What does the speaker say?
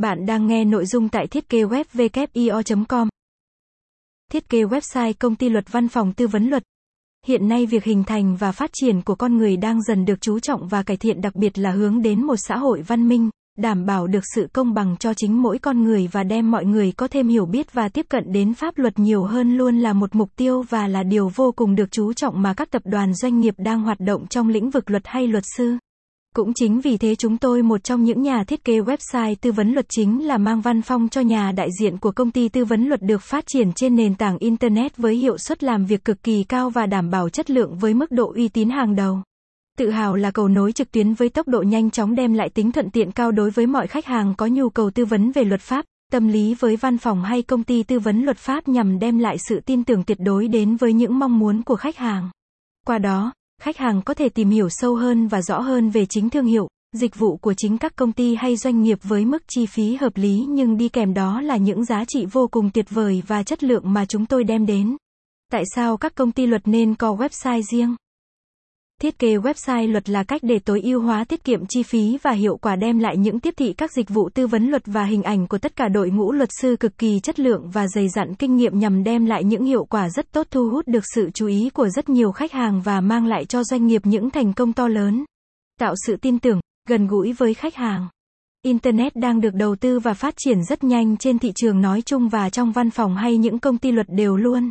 Bạn đang nghe nội dung tại thiết kế web com Thiết kế website công ty luật văn phòng tư vấn luật. Hiện nay việc hình thành và phát triển của con người đang dần được chú trọng và cải thiện đặc biệt là hướng đến một xã hội văn minh, đảm bảo được sự công bằng cho chính mỗi con người và đem mọi người có thêm hiểu biết và tiếp cận đến pháp luật nhiều hơn luôn là một mục tiêu và là điều vô cùng được chú trọng mà các tập đoàn doanh nghiệp đang hoạt động trong lĩnh vực luật hay luật sư. Cũng chính vì thế chúng tôi một trong những nhà thiết kế website tư vấn luật chính là mang văn phong cho nhà đại diện của công ty tư vấn luật được phát triển trên nền tảng Internet với hiệu suất làm việc cực kỳ cao và đảm bảo chất lượng với mức độ uy tín hàng đầu. Tự hào là cầu nối trực tuyến với tốc độ nhanh chóng đem lại tính thuận tiện cao đối với mọi khách hàng có nhu cầu tư vấn về luật pháp, tâm lý với văn phòng hay công ty tư vấn luật pháp nhằm đem lại sự tin tưởng tuyệt đối đến với những mong muốn của khách hàng. Qua đó, khách hàng có thể tìm hiểu sâu hơn và rõ hơn về chính thương hiệu, dịch vụ của chính các công ty hay doanh nghiệp với mức chi phí hợp lý nhưng đi kèm đó là những giá trị vô cùng tuyệt vời và chất lượng mà chúng tôi đem đến. Tại sao các công ty luật nên có website riêng? Thiết kế website luật là cách để tối ưu hóa tiết kiệm chi phí và hiệu quả đem lại những tiếp thị các dịch vụ tư vấn luật và hình ảnh của tất cả đội ngũ luật sư cực kỳ chất lượng và dày dặn kinh nghiệm nhằm đem lại những hiệu quả rất tốt thu hút được sự chú ý của rất nhiều khách hàng và mang lại cho doanh nghiệp những thành công to lớn. Tạo sự tin tưởng, gần gũi với khách hàng. Internet đang được đầu tư và phát triển rất nhanh trên thị trường nói chung và trong văn phòng hay những công ty luật đều luôn